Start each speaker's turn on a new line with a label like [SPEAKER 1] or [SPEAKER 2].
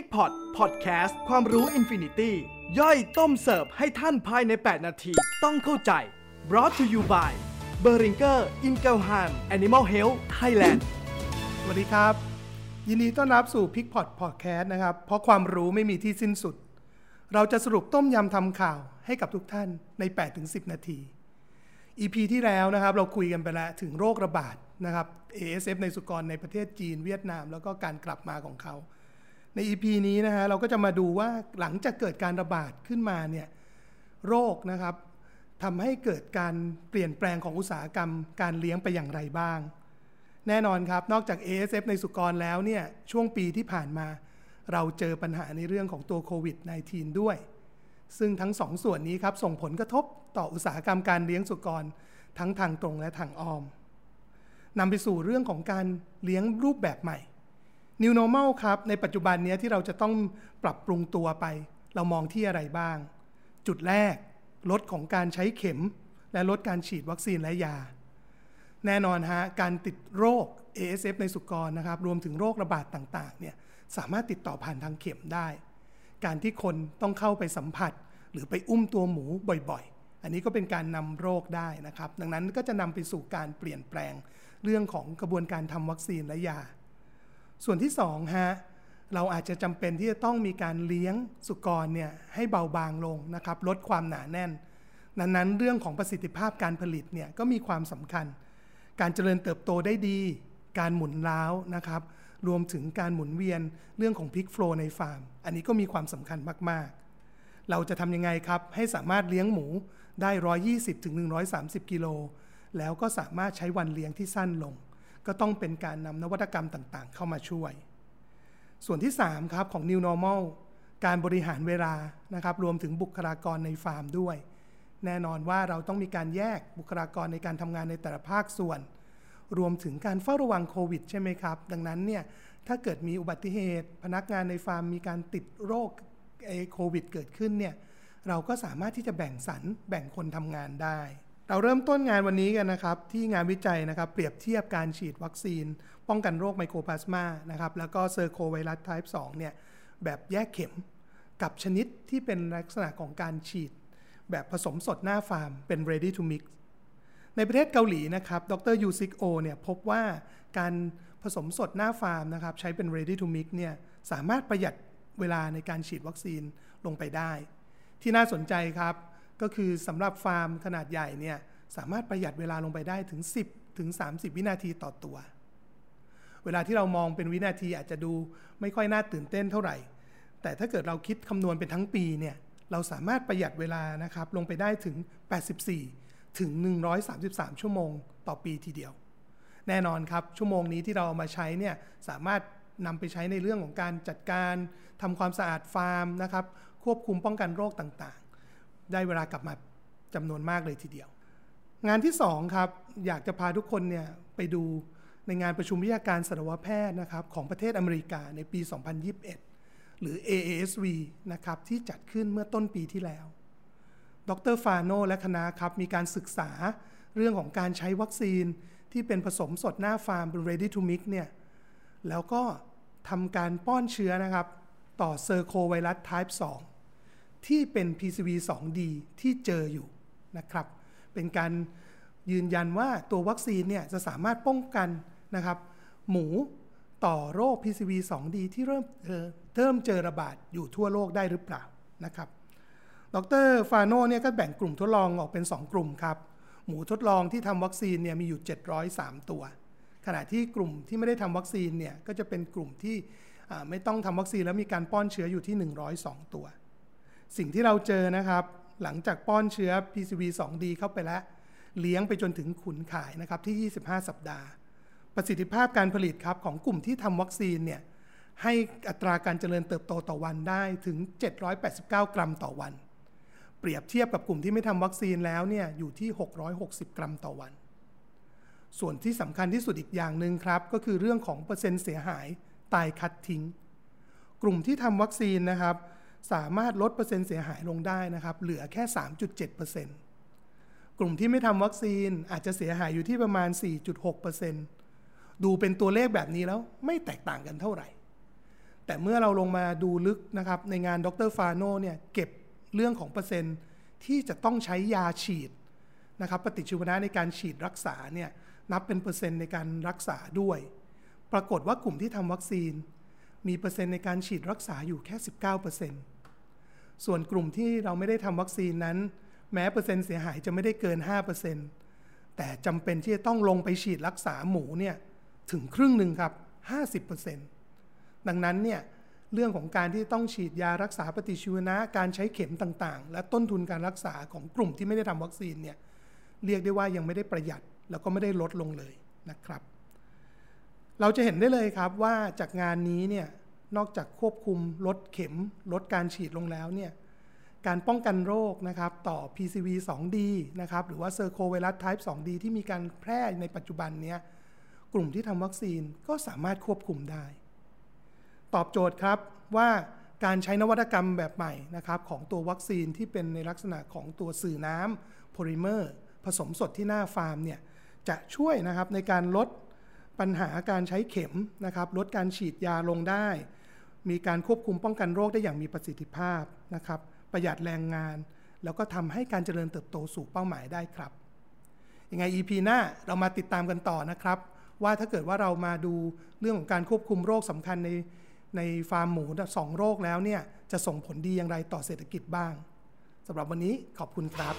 [SPEAKER 1] Pig Pod พอดแคสต์ความรู้ infinity ย่อยต้มเสิร์ฟให้ท่านภายใน 8 นาที ต้องเข้าใจ brought to you by b e r i n g e r i n g e l h a m Animal Health Thailand
[SPEAKER 2] สวัสดีครับ ยินดีต้อนรับสู่ Pig Pod พอดแคสต์นะครับ เพราะความรู้ไม่มีที่สิ้นสุด เราจะสรุปต้มยำทำข่าวให้กับทุกท่านใน 8-10 นาที EP ที่แล้วนะครับเราคุยกันไปแล้วถึงโรคระบาดนะครับ ASF ในสุกรในประเทศจีนเวียดนาม แล้วก็การกลับมาของเขา ใน EP นี้นะฮะเราก็จะมาดูว่าหลังจากเกิดการระบาดขึ้นมาเนี่ยโรคนะครับทำให้เกิดการเปลี่ยนแปลงของอุตสาหกรรม การเลี้ยงไปอย่างไรบ้าง แน่นอนครับนอกจาก ASF ในสุกรแล้วเนี่ยช่วงปีที่ผ่านมา เราเจอปัญหาในเรื่องของตัวโควิด -19 ด้วย ซึ่งทั้งสองส่วนนี้ครับส่งผลกระทบต่ออุตสาหกรรมการเลี้ยงสุกร ทั้งทางตรงและทางอ้อมนำไปสู่เรื่องของการเลี้ยงรูปแบบใหม่ New Normal ครับ ในปัจจุบันนี้ที่เราจะต้องปรับปรุงตัวไป เรามองที่อะไรบ้าง จุดแรก ลดของการใช้เข็ม และลดการฉีดวัคซีนและยา แน่นอนฮะ การติดโรค ASF ในสุกรนะครับ รวมถึงโรคระบาดต่างๆ เนี่ย สามารถติดต่อผ่านทางเข็มได้ การที่คนต้องเข้าไปสัมผัส หรือไปอุ้มตัวหมูบ่อยๆ อันนี้ก็เป็นการนำโรคได้นะครับ ดังนั้นก็จะนำไปสู่การเปลี่ยนแปลงเรื่องของกระบวนการทำวัคซีนและยา ส่วนที่2ฮะเราอาจจะจำเป็นที่จะต้องมีการเลี้ยงสุกรเนี่ยให้เบาบางลงนะครับลดความหนาแน่น นั้นเรื่องของประสิทธิภาพการผลิตเนี่ยก็มีความสำคัญ การเจริญเติบโตได้ดี การหมุนล้าวนะครับรวมถึงการหมุนเวียนเรื่องของพิกโฟลในฟาร์ม อันนี้ก็มีความสำคัญมากๆ เราจะทำยังไงครับให้สามารถเลี้ยงหมูได้ 120ถึง130 กิโลแล้วก็สามารถใช้วันเลี้ยงที่สั้นลง ก็ต้องเป็นการนำนวัตกรรมต่างๆ เข้ามาช่วย ส่วนที่ 3 ครับของ New Normal การบริหารเวลานะครับรวมถึงบุคลากรในฟาร์มด้วย แน่นอนว่าเราต้องมีการแยกบุคลากรในการทำงานในแต่ละภาคส่วน รวมถึงการเฝ้าระวังโควิดใช่ไหมครับ ดังนั้นเนี่ยถ้าเกิดมีอุบัติเหตุ พนักงานในฟาร์มมีการติดโรคโควิดเกิดขึ้นเนี่ยเราก็สามารถที่จะแบ่งสรรแบ่งคนทำงานได้ เราเริ่มต้นงานวันนี้กันนะครับ ที่งานวิจัยนะครับ เปรียบเทียบการฉีดวัคซีน ป้องกันโรคไมโคพลาสมานะครับ แล้วก็เซอร์โคไวรัส type 2เนี่ยแบบแยกเข็มกับชนิดที่เป็นลักษณะของการฉีด แบบผสมสดหน้าฟาร์ม เป็น ready to mix ในประเทศเกาหลีนะครับ ดรยูซิกโอเนี่ยพบว่าการผสมสดหน้าฟาร์มนะครับ ใช้เป็น ready to mix เนี่ยสามารถประหยัดเวลาในการฉีดวัคซีนลงไปได้ ที่น่าสนใจครับ ก็คือสำหรับฟาร์มขนาดใหญ่เนี่ยสามารถประหยัดเวลาลงไปได้ถึง 10 ถึง 30 วินาทีต่อตัว เวลาที่เรามองเป็นวินาทีอาจจะดูไม่ค่อยน่าตื่นเต้นเท่าไหร่ แต่ถ้าเกิดเราคิดคำนวณเป็นทั้งปีเนี่ยเราสามารถประหยัดเวลานะครับลงไปได้ถึง 84 ถึง 133 ชั่วโมงต่อปีทีเดียว แน่นอนครับ ชั่วโมงนี้ที่เราเอามาใช้เนี่ยสามารถนำไปใช้ในเรื่องของการจัดการทำความสะอาดฟาร์มนะครับควบคุมป้องกันโรคต่างๆ ได้เวลากลับมาจำนวนมากเลยทีเดียว งานที่2ครับอยากจะพาทุกคนเนี่ยไปดูในงานประชุมวิทยาการสัตวแพทย์นะครับของประเทศอเมริกาในปี 2021 หรือ AASV นะครับที่จัดขึ้นเมื่อต้นปีที่แล้ว ดรฟาโนและคณะครับมีการศึกษาเรื่องของการใช้วัคซีนที่เป็นผสมสดหน้าฟาร์มเป็น ready to mix เนี่ยแล้วก็ทำการป้อนเชื้อนะครับ ต่อเซอร์โคไวรัส type 2 ที่เป็น PCV 2D ที่เจออยู่นะครับ เป็นการยืนยันว่าตัววัคซีนเนี่ยจะสามารถป้องกันนะครับ หมูต่อโรค PCV 2D ที่เริ่มเริ่มเจอระบาดอยู่ทั่วโลกได้หรือเปล่านะครับ ดรฟาโนเนี่ยก็แบ่งกลุ่มทดลองออกเป็น 2 กลุ่มครับ หมูทดลองที่ทำวัคซีนเนี่ยมีอยู่ 703 ตัว ขณะที่กลุ่มที่ไม่ได้ทำวัคซีนเนี่ยก็จะเป็นกลุ่มที่ไม่ต้องทำวัคซีนแล้วมีการป้อนเชื้ออยู่ที่ 102 ตัว สิ่งที่เราเจอนะครับ หลังจากป้อนเชื้อ PCV 2D เข้าไปแล้ว เลี้ยงไปจนถึงขุนขายนะครับที่ 25 สัปดาห์ ประสิทธิภาพการผลิตครับของกลุ่มที่ทำวัคซีนเนี่ยให้อัตราการเจริญเติบโตต่อวันได้ถึง 789 กรัมต่อวัน เปรียบเทียบกับกลุ่มที่ไม่ทำวัคซีนแล้วเนี่ยอยู่ที่ 660 กรัมต่อวัน ส่วนที่สำคัญที่สุดอีกอย่างหนึ่งครับ ก็คือเรื่องของเปอร์เซ็นต์เสียหายตายคัดทิ้ง กลุ่มที่ทำวัคซีนนะครับ สามารถลดเปอร์เซ็นต์เสียหายลงได้นะครับ เหลือแค่ 3.7%กลุ่มที่ไม่ทำวัคซีนอาจจะเสียหายอยู่ที่ประมาณ 4.6%ดูเป็นตัวเลขแบบนี้แล้วไม่แตกต่างกันเท่าไหร่ แต่เมื่อเราลงมาดูลึกนะครับ ในงานดรฟาโนเนี่ยเก็บเรื่องของเปอร์เซ็นต์ที่จะต้องใช้ยาฉีดนะครับปฏิชีวนะในการฉีดรักษาเนี่ยนับเป็นเปอร์เซ็นต์ในการรักษาด้วย ปรากฏว่ากลุ่มที่ทำวัคซีน มีเปอร์เซ็นต์ในการฉีดรักษาอยู่แค่ 19%ส่วนกลุ่มที่เราไม่ได้ทำวัคซีนนั้น แม้เปอร์เซ็นต์เสียหายจะไม่ได้เกิน 5%แต่จำเป็นที่จะต้องลงไปฉีดรักษาหมูเนี่ยถึงครึ่งหนึ่งครับ 50%ดังนั้นเนี่ยเรื่องของการที่ต้องฉีดยารักษาปฏิชีวนะ การใช้เข็มต่างๆ และต้นทุนการรักษาของกลุ่มที่ไม่ได้ทำวัคซีนเนี่ยเรียกได้ว่ายังไม่ได้ประหยัดแล้วก็ไม่ได้ลดลงเลยนะครับ เราจะเห็นได้เลยครับว่าจากงานนี้เนี่ยนอกจากควบคุมลดเข็มลดการฉีดลงแล้วเนี่ยการป้องกันโรคนะครับต่อ PCV 2D นะครับหรือว่า Cercovirus Type 2D ที่มีการแพร่ในปัจจุบันเนี้ยกลุ่มที่ทำวัคซีนก็สามารถควบคุมได้ ตอบโจทย์ครับว่าการใช้นวัตกรรมแบบใหม่นะครับของตัววัคซีนที่เป็นในลักษณะของตัวสื่อน้ำโพลิเมอร์ ผสมสดที่หน้าฟาร์มเนี่ยจะช่วยนะครับในการลด ปัญหาการใช้เข็มนะครับลดการฉีดยาลงได้ มีการควบคุมป้องกันโรคได้อย่างมีประสิทธิภาพนะครับประหยัดแรงงาน แล้วก็ทำให้การเจริญเติบโตสู่เป้าหมายได้ครับยังไง EP หน้าเรามาติดตามกันต่อนะครับ ว่าถ้าเกิดว่าเรามาดูเรื่องของการควบคุมโรคสำคัญในในฟาร์มหมูสองโรคแล้วเนี่ยจะส่งผลดีอย่างไรต่อเศรษฐกิจบ้างสำหรับวันนี้ขอบคุณครับ